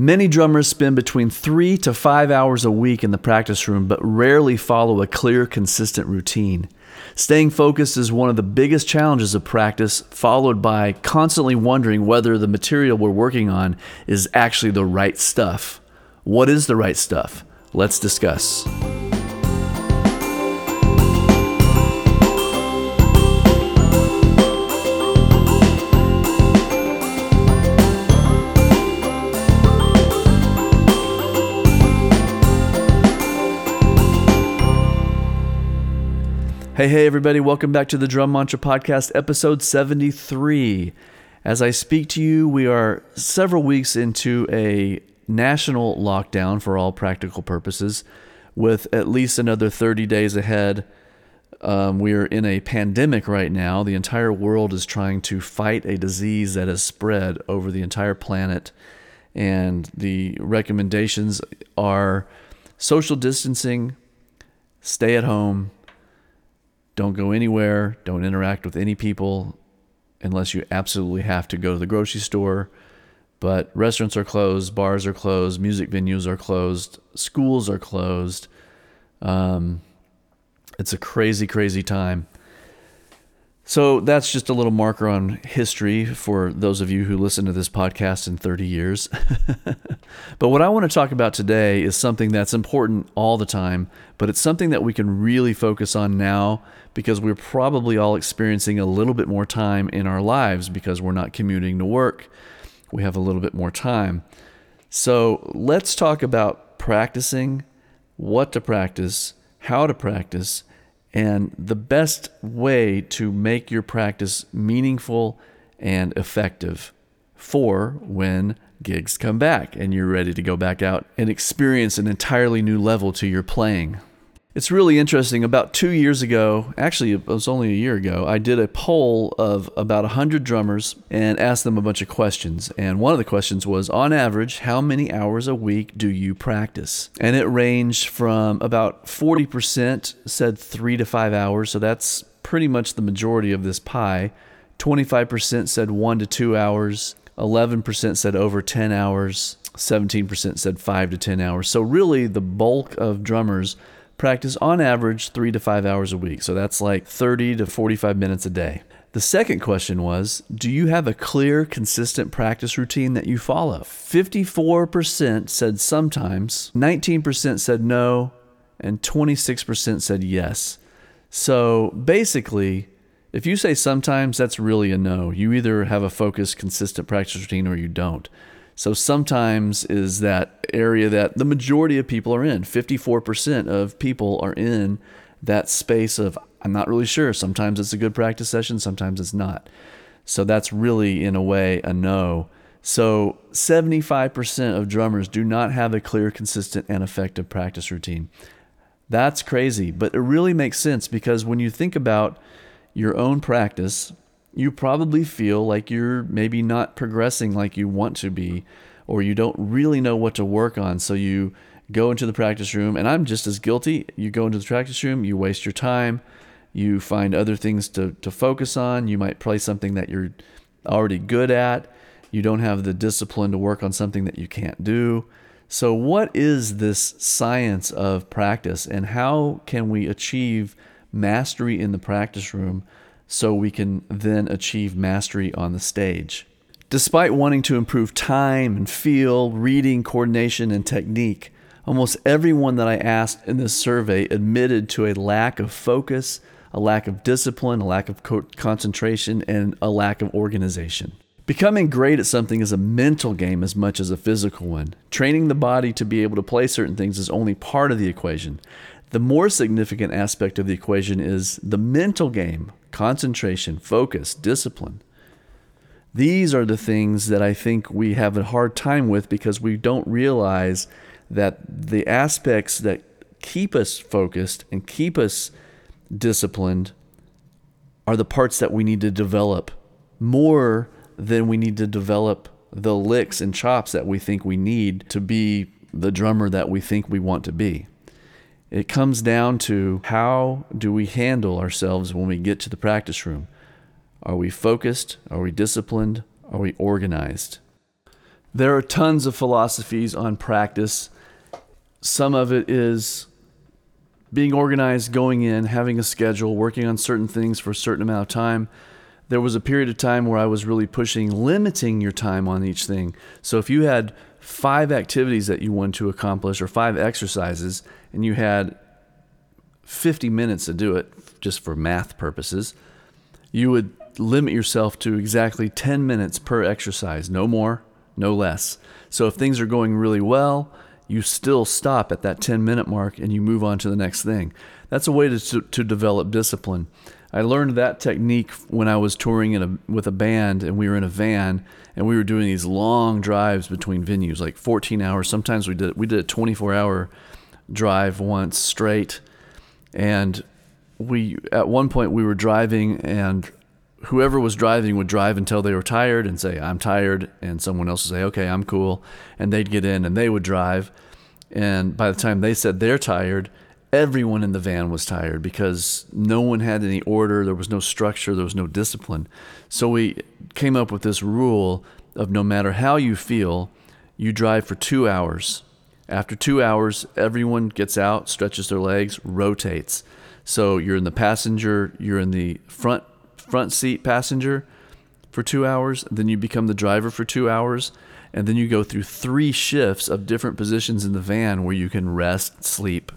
Many drummers spend between three to five hours a week in the practice room, but rarely follow a clear, consistent routine. Staying focused is one of the biggest challenges of practice, followed by constantly wondering whether the material we're working on is actually the right stuff. What is the right stuff? Let's discuss. Hey, hey, everybody, welcome back to the Drum Mantra Podcast, episode 73. As I speak to you, we are several weeks into a national lockdown for all practical purposes, with at least another 30 days ahead. Um, we are in a pandemic right now. The entire world is trying to fight a disease that has spread over the entire planet. And the recommendations are social distancing, stay at home, don't go anywhere. Don't interact with any people unless you absolutely have to go to the grocery store. But restaurants are closed, bars are closed, music venues are closed, schools are closed. Um, it's a crazy, crazy time. So that's just a little marker on history for those of you who listen to this podcast in 30 years. but what I want to talk about today is something that's important all the time, but it's something that we can really focus on now because we're probably all experiencing a little bit more time in our lives because we're not commuting to work. We have a little bit more time. So let's talk about practicing, what to practice, how to practice and the best way to make your practice meaningful and effective for when gigs come back and you're ready to go back out and experience an entirely new level to your playing. It's really interesting. About two years ago, actually, it was only a year ago, I did a poll of about 100 drummers and asked them a bunch of questions. And one of the questions was on average, how many hours a week do you practice? And it ranged from about 40% said three to five hours. So that's pretty much the majority of this pie. 25% said one to two hours. 11% said over 10 hours. 17% said five to 10 hours. So, really, the bulk of drummers practice on average three to five hours a week. So that's like 30 to 45 minutes a day. The second question was Do you have a clear, consistent practice routine that you follow? 54% said sometimes, 19% said no, and 26% said yes. So basically, if you say sometimes, that's really a no. You either have a focused, consistent practice routine or you don't. So sometimes is that area that the majority of people are in. 54% of people are in that space of I'm not really sure. Sometimes it's a good practice session, sometimes it's not. So that's really in a way a no. So 75% of drummers do not have a clear, consistent and effective practice routine. That's crazy, but it really makes sense because when you think about your own practice, you probably feel like you're maybe not progressing like you want to be, or you don't really know what to work on. So you go into the practice room, and I'm just as guilty. You go into the practice room, you waste your time, you find other things to, to focus on. You might play something that you're already good at. You don't have the discipline to work on something that you can't do. So, what is this science of practice, and how can we achieve mastery in the practice room so we can then achieve mastery on the stage. Despite wanting to improve time and feel, reading, coordination, and technique, almost everyone that I asked in this survey admitted to a lack of focus, a lack of discipline, a lack of co- concentration, and a lack of organization. Becoming great at something is a mental game as much as a physical one. Training the body to be able to play certain things is only part of the equation. The more significant aspect of the equation is the mental game concentration, focus, discipline. These are the things that I think we have a hard time with because we don't realize that the aspects that keep us focused and keep us disciplined are the parts that we need to develop more than we need to develop the licks and chops that we think we need to be the drummer that we think we want to be. It comes down to how do we handle ourselves when we get to the practice room? Are we focused? Are we disciplined? Are we organized? There are tons of philosophies on practice. Some of it is being organized, going in, having a schedule, working on certain things for a certain amount of time. There was a period of time where I was really pushing limiting your time on each thing. So if you had five activities that you want to accomplish or five exercises and you had 50 minutes to do it just for math purposes, you would limit yourself to exactly 10 minutes per exercise, no more, no less. So if things are going really well, you still stop at that 10 minute mark and you move on to the next thing. That's a way to, to, develop discipline. I learned that technique when I was touring in a, with a band and we were in a van and we were doing these long drives between venues, like 14 hours. Sometimes we did we did a 24 hour drive once straight, and we at one point we were driving and whoever was driving would drive until they were tired and say I'm tired, and someone else would say Okay, I'm cool, and they'd get in and they would drive, and by the time they said they're tired everyone in the van was tired because no one had any order, there was no structure, there was no discipline. So we came up with this rule of no matter how you feel, you drive for two hours. After two hours, everyone gets out, stretches their legs, rotates. So you're in the passenger, you're in the front front seat passenger for two hours, then you become the driver for two hours, and then you go through three shifts of different positions in the van where you can rest, sleep,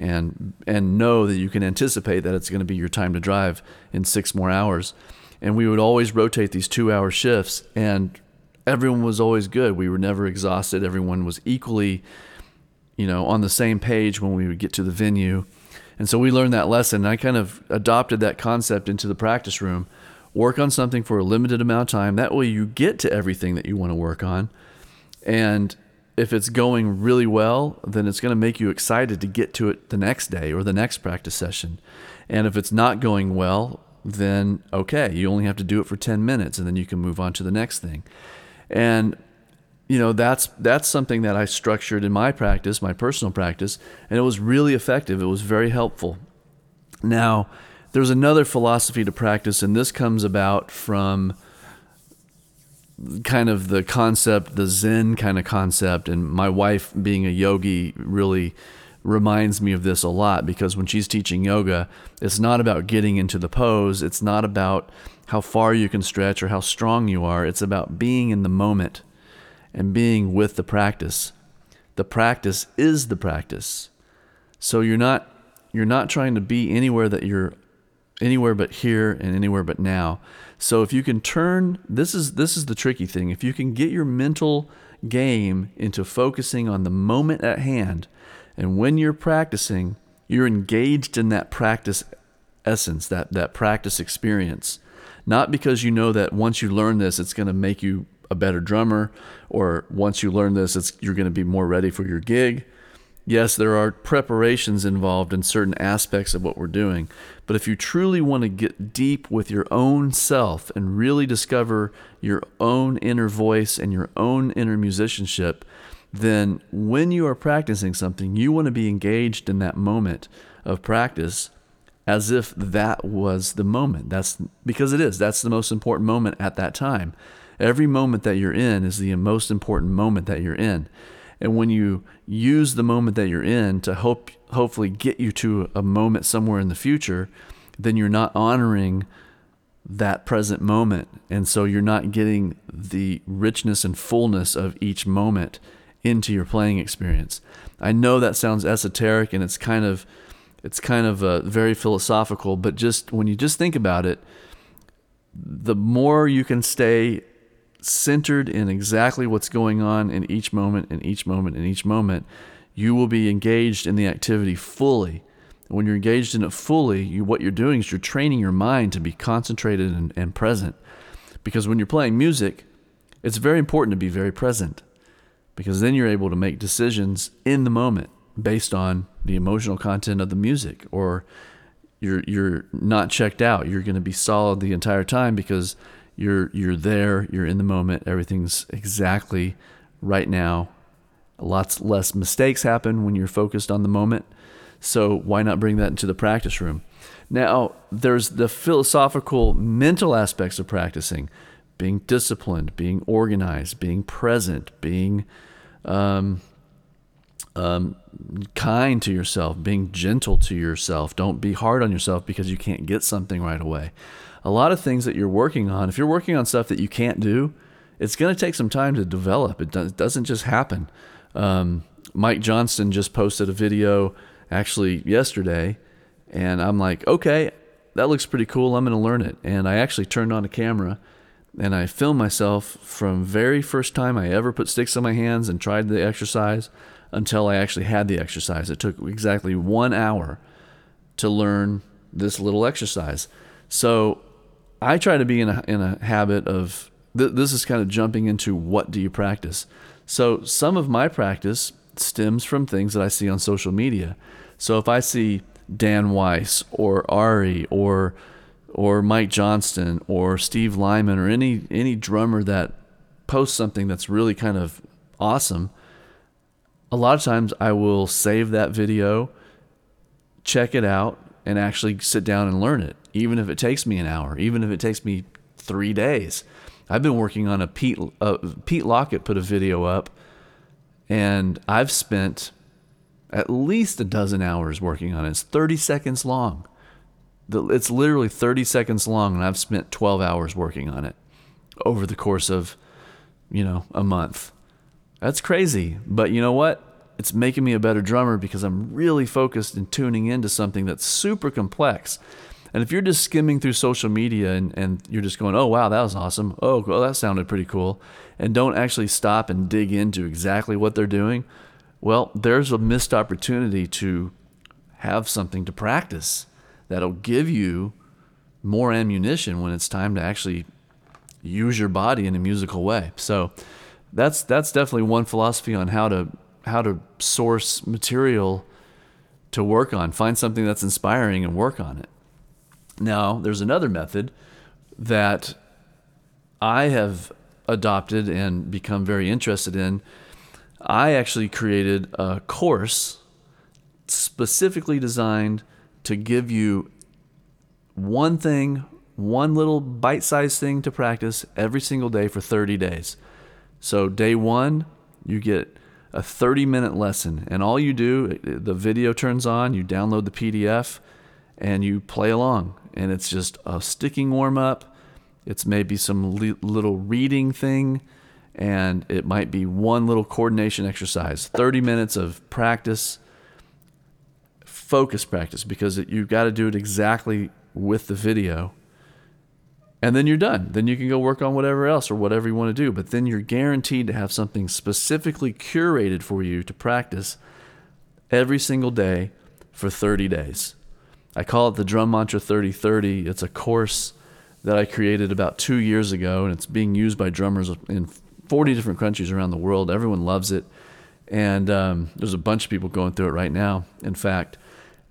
and and know that you can anticipate that it's going to be your time to drive in six more hours. And we would always rotate these two hour shifts, and everyone was always good. We were never exhausted. Everyone was equally, you know, on the same page when we would get to the venue. And so we learned that lesson. And I kind of adopted that concept into the practice room. Work on something for a limited amount of time. That way you get to everything that you want to work on. And if it's going really well, then it's going to make you excited to get to it the next day or the next practice session. And if it's not going well, then okay, you only have to do it for 10 minutes and then you can move on to the next thing. And you know, that's that's something that I structured in my practice, my personal practice, and it was really effective. It was very helpful. Now, there's another philosophy to practice and this comes about from kind of the concept, the Zen kind of concept. And my wife, being a yogi, really reminds me of this a lot because when she's teaching yoga, it's not about getting into the pose, it's not about how far you can stretch or how strong you are. It's about being in the moment and being with the practice. The practice is the practice. So you're not you're not trying to be anywhere that you're anywhere but here and anywhere but now. So if you can turn this is this is the tricky thing. If you can get your mental game into focusing on the moment at hand and when you're practicing, you're engaged in that practice essence, that that practice experience. Not because you know that once you learn this it's going to make you a better drummer or once you learn this it's you're going to be more ready for your gig Yes, there are preparations involved in certain aspects of what we're doing, but if you truly want to get deep with your own self and really discover your own inner voice and your own inner musicianship, then when you are practicing something, you want to be engaged in that moment of practice as if that was the moment. That's because it is. That's the most important moment at that time. Every moment that you're in is the most important moment that you're in. And when you use the moment that you're in to hope hopefully get you to a moment somewhere in the future, then you're not honoring that present moment. And so you're not getting the richness and fullness of each moment into your playing experience. I know that sounds esoteric and it's kind of it's kind of uh, very philosophical, but just when you just think about it, the more you can stay centered in exactly what's going on in each moment, in each moment, in each moment, you will be engaged in the activity fully. When you're engaged in it fully, you, what you're doing is you're training your mind to be concentrated and, and present. Because when you're playing music, it's very important to be very present because then you're able to make decisions in the moment based on the emotional content of the music or you're you're not checked out you're going to be solid the entire time because you're you're there, you're in the moment, everything's exactly right now. Lots less mistakes happen when you're focused on the moment. So why not bring that into the practice room? Now, there's the philosophical mental aspects of practicing. being disciplined, being organized, being present, being um, um, kind to yourself, being gentle to yourself. Don't be hard on yourself because you can't get something right away. A lot of things that you're working on, if you're working on stuff that you can't do, it's going to take some time to develop. It, doesn't just happen. Um, Mike Johnston just posted a video actually yesterday, and I'm like, okay, that looks pretty cool. I'm going to learn it. And I actually turned on a camera and I filmed myself from very first time I ever put sticks on my hands and tried the exercise until I actually had the exercise. It took exactly one hour to learn this little exercise. So I try to be in a, in a habit of th- this is kind of jumping into what do you practice. So some of my practice stems from things that I see on social media. So if I see Dan Weiss or Ari or or Mike Johnston or Steve Lyman or any any drummer that posts something that's really kind of awesome, a lot of times I will save that video, check it out, and actually sit down and learn it, even if it takes me an hour, even if it takes me three days. I've been working on a Pete uh, Pete Lockett put a video up, and I've spent at least a dozen hours working on it. It's 30 seconds long. It's literally 30 seconds long, and I've spent 12 hours working on it over the course of, you know, a month. That's crazy. But you know what? It's making me a better drummer because I'm really focused and tuning into something that's super complex. And if you're just skimming through social media and, and you're just going, oh, wow, that was awesome. Oh, well, that sounded pretty cool. And don't actually stop and dig into exactly what they're doing, well, there's a missed opportunity to have something to practice that'll give you more ammunition when it's time to actually use your body in a musical way. So that's that's definitely one philosophy on how to how to source material to work on. Find something that's inspiring and work on it. Now, there's another method that I have adopted and become very interested in I actually created a course specifically designed to give you one thing, one little bite sized thing to practice every single day for 30 days. So, day one, you get a 30 minute lesson, and all you do, the video turns on, you download the PDF, and you play along. And it's just a sticking warm up, it's maybe some little reading thing and it might be one little coordination exercise 30 minutes of practice focus practice because it, you've got to do it exactly with the video and then you're done then you can go work on whatever else or whatever you want to do but then you're guaranteed to have something specifically curated for you to practice every single day for 30 days i call it the drum mantra 3030 it's a course that i created about two years ago and it's being used by drummers in 40 different countries around the world. Everyone loves it. And um, there's a bunch of people going through it right now, in fact.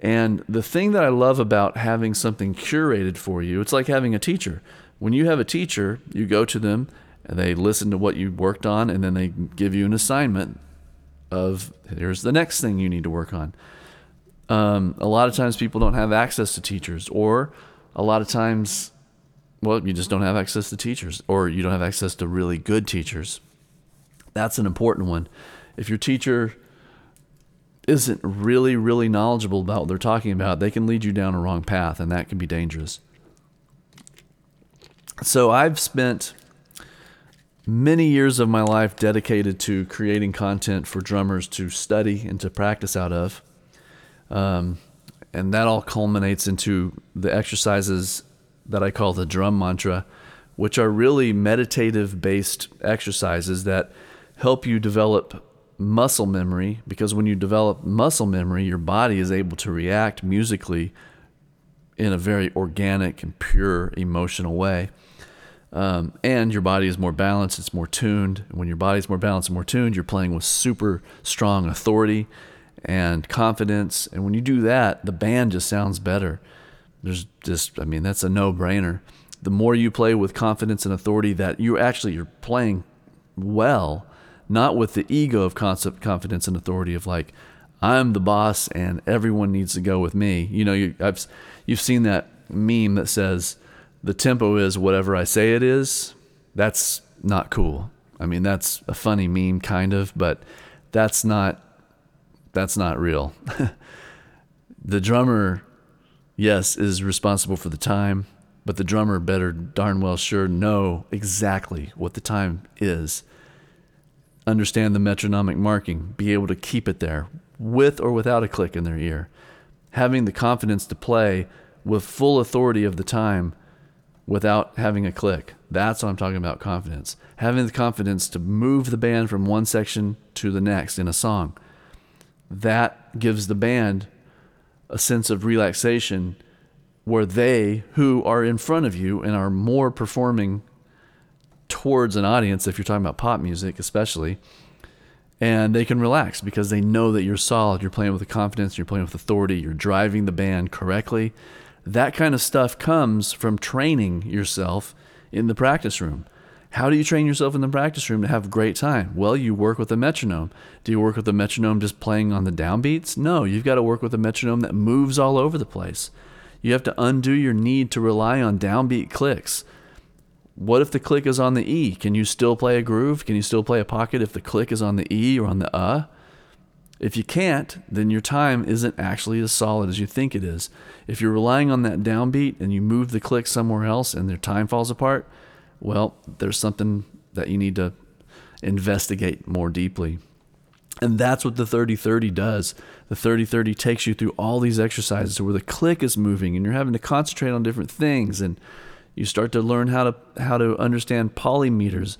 And the thing that I love about having something curated for you, it's like having a teacher. When you have a teacher, you go to them and they listen to what you worked on, and then they give you an assignment of here's the next thing you need to work on. Um, a lot of times people don't have access to teachers, or a lot of times well, you just don't have access to teachers, or you don't have access to really good teachers. That's an important one. If your teacher isn't really, really knowledgeable about what they're talking about, they can lead you down a wrong path, and that can be dangerous. So I've spent many years of my life dedicated to creating content for drummers to study and to practice out of. Um, and that all culminates into the exercises that I call the drum mantra, which are really meditative based exercises that help you develop muscle memory because when you develop muscle memory, your body is able to react musically in a very organic and pure emotional way. Um, and your body is more balanced, it's more tuned. When your body's more balanced and more tuned, you're playing with super strong authority and confidence. And when you do that, the band just sounds better. There's just, I mean, that's a no brainer. The more you play with confidence and authority that you actually you're playing well, not with the ego of concept, confidence and authority of like, I'm the boss and everyone needs to go with me. You know, you, I've, you've seen that meme that says, the tempo is whatever I say it is. That's not cool. I mean, that's a funny meme kind of, but that's not that's not real. the drummer yes is responsible for the time, but the drummer better darn well sure know exactly what the time is. Understand the metronomic marking, be able to keep it there with or without a click in their ear. Having the confidence to play with full authority of the time without having a click. That's what I'm talking about confidence. Having the confidence to move the band from one section to the next in a song. That gives the band a sense of relaxation where they, who are in front of you and are more performing towards an audience, if you're talking about pop music especially, and they can relax because they know that you're solid, you're playing with confidence, you're playing with authority, you're driving the band correctly. That kind of stuff comes from training yourself in the practice room. How do you train yourself in the practice room to have a great time? Well, you work with a metronome. Do you work with a metronome just playing on the downbeats? No, you've got to work with a metronome that moves all over the place. You have to undo your need to rely on downbeat clicks. What if the click is on the E? Can you still play a groove? Can you still play a pocket if the click is on the E or on the uh? If you can't, then your time isn't actually as solid as you think it is. If you're relying on that downbeat and you move the click somewhere else and their time falls apart, well, there's something that you need to investigate more deeply. And that's what the 30 30 does. The 30 30 takes you through all these exercises where the click is moving and you're having to concentrate on different things and you start to learn how to how to understand polymeters.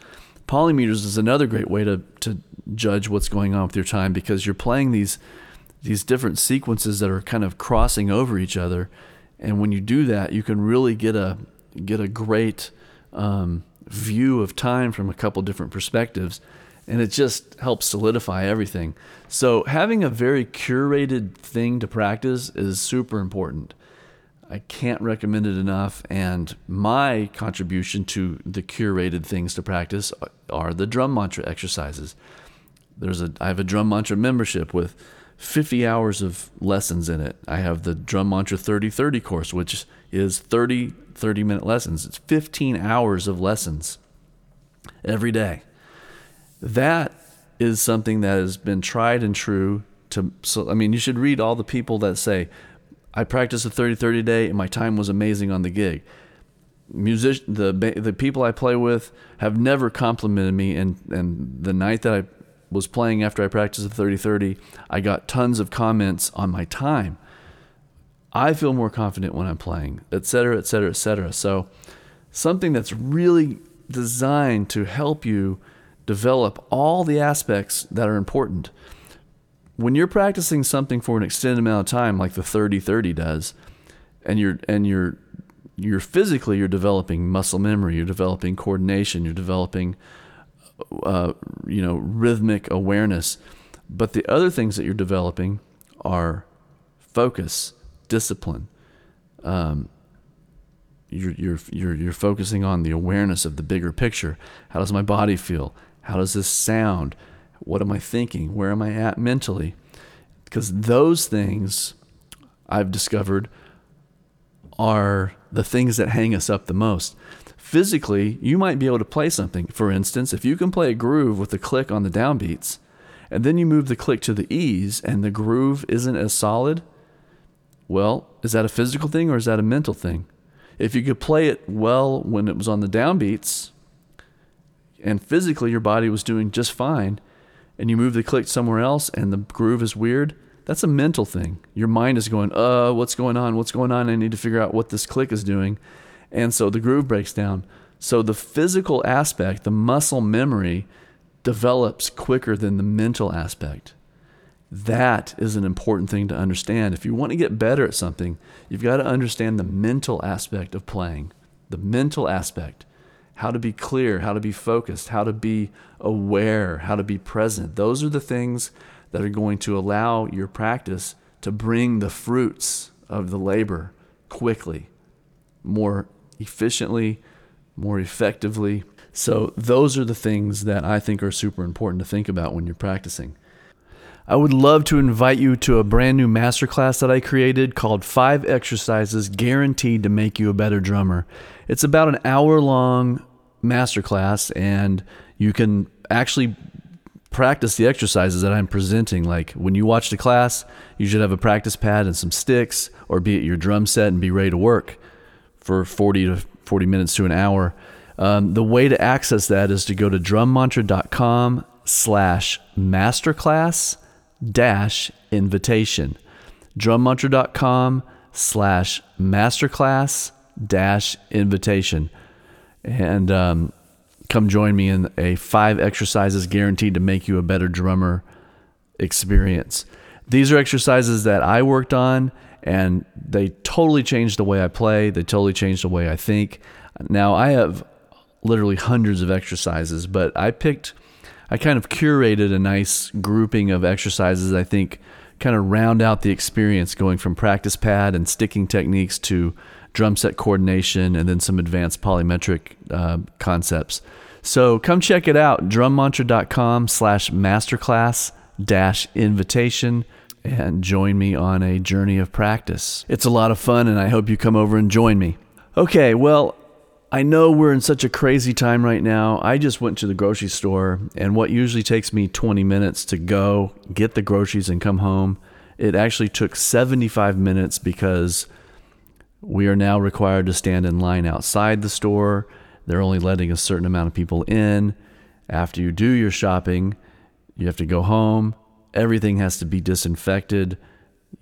Polymeters is another great way to to judge what's going on with your time because you're playing these these different sequences that are kind of crossing over each other and when you do that you can really get a get a great um, view of time from a couple different perspectives, and it just helps solidify everything. So, having a very curated thing to practice is super important. I can't recommend it enough. And my contribution to the curated things to practice are the drum mantra exercises. There's a I have a drum mantra membership with 50 hours of lessons in it. I have the drum mantra 3030 course, which is 30 30 minute lessons. It's 15 hours of lessons every day. That is something that has been tried and true to so I mean you should read all the people that say I practiced a 30 30 day and my time was amazing on the gig. Music the the people I play with have never complimented me and and the night that I was playing after I practiced the 30 30, I got tons of comments on my time. I feel more confident when I'm playing, et cetera, et cetera, et cetera. So, something that's really designed to help you develop all the aspects that are important. When you're practicing something for an extended amount of time, like the 30 30 does, and you're, and you're, you're physically, you're developing muscle memory, you're developing coordination, you're developing, uh, you know, rhythmic awareness. But the other things that you're developing are focus, discipline. Um, you're, you're, you're, you're focusing on the awareness of the bigger picture. How does my body feel? How does this sound? What am I thinking? Where am I at mentally? Because those things I've discovered are the things that hang us up the most. Physically, you might be able to play something. For instance, if you can play a groove with a click on the downbeats, and then you move the click to the E's and the groove isn't as solid, well, is that a physical thing or is that a mental thing? If you could play it well when it was on the downbeats and physically your body was doing just fine and you move the click somewhere else and the groove is weird, that's a mental thing. Your mind is going, uh, what's going on? What's going on? I need to figure out what this click is doing. And so the groove breaks down. So the physical aspect, the muscle memory, develops quicker than the mental aspect. That is an important thing to understand. If you want to get better at something, you've got to understand the mental aspect of playing, the mental aspect, how to be clear, how to be focused, how to be aware, how to be present. Those are the things that are going to allow your practice to bring the fruits of the labor quickly, more efficiently, more effectively. So, those are the things that I think are super important to think about when you're practicing. I would love to invite you to a brand new masterclass that I created called Five Exercises Guaranteed to Make You a Better Drummer. It's about an hour long masterclass and you can actually practice the exercises that I'm presenting. Like when you watch the class, you should have a practice pad and some sticks, or be at your drum set and be ready to work for 40 to 40 minutes to an hour. Um, the way to access that is to go to drummantra.com slash masterclass dash invitation. drummantra.com slash masterclass dash invitation. And um, come join me in a five exercises guaranteed to make you a better drummer experience. These are exercises that I worked on and they totally changed the way I play. They totally changed the way I think. Now I have literally hundreds of exercises, but I picked, I kind of curated a nice grouping of exercises I think kind of round out the experience going from practice pad and sticking techniques to drum set coordination and then some advanced polymetric uh, concepts. So come check it out, drummantra.com slash masterclass dash invitation and join me on a journey of practice. It's a lot of fun and I hope you come over and join me. Okay, well, I know we're in such a crazy time right now. I just went to the grocery store, and what usually takes me 20 minutes to go get the groceries and come home, it actually took 75 minutes because we are now required to stand in line outside the store. They're only letting a certain amount of people in. After you do your shopping, you have to go home. Everything has to be disinfected.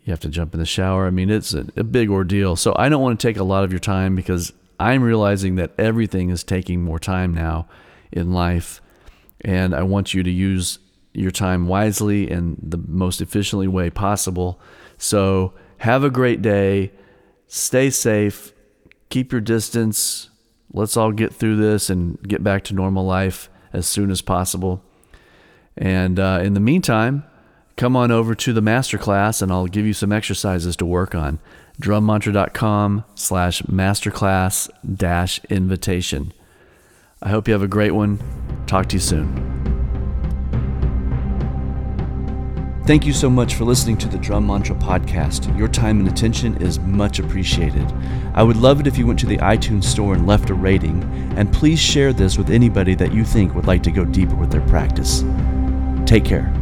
You have to jump in the shower. I mean, it's a, a big ordeal. So I don't want to take a lot of your time because I'm realizing that everything is taking more time now in life. And I want you to use your time wisely and the most efficiently way possible. So have a great day. Stay safe. Keep your distance. Let's all get through this and get back to normal life as soon as possible. And uh, in the meantime, come on over to the masterclass and I'll give you some exercises to work on drummantra.com slash masterclass dash invitation. I hope you have a great one. Talk to you soon. Thank you so much for listening to the Drum Mantra podcast. Your time and attention is much appreciated. I would love it if you went to the iTunes store and left a rating, and please share this with anybody that you think would like to go deeper with their practice. Take care.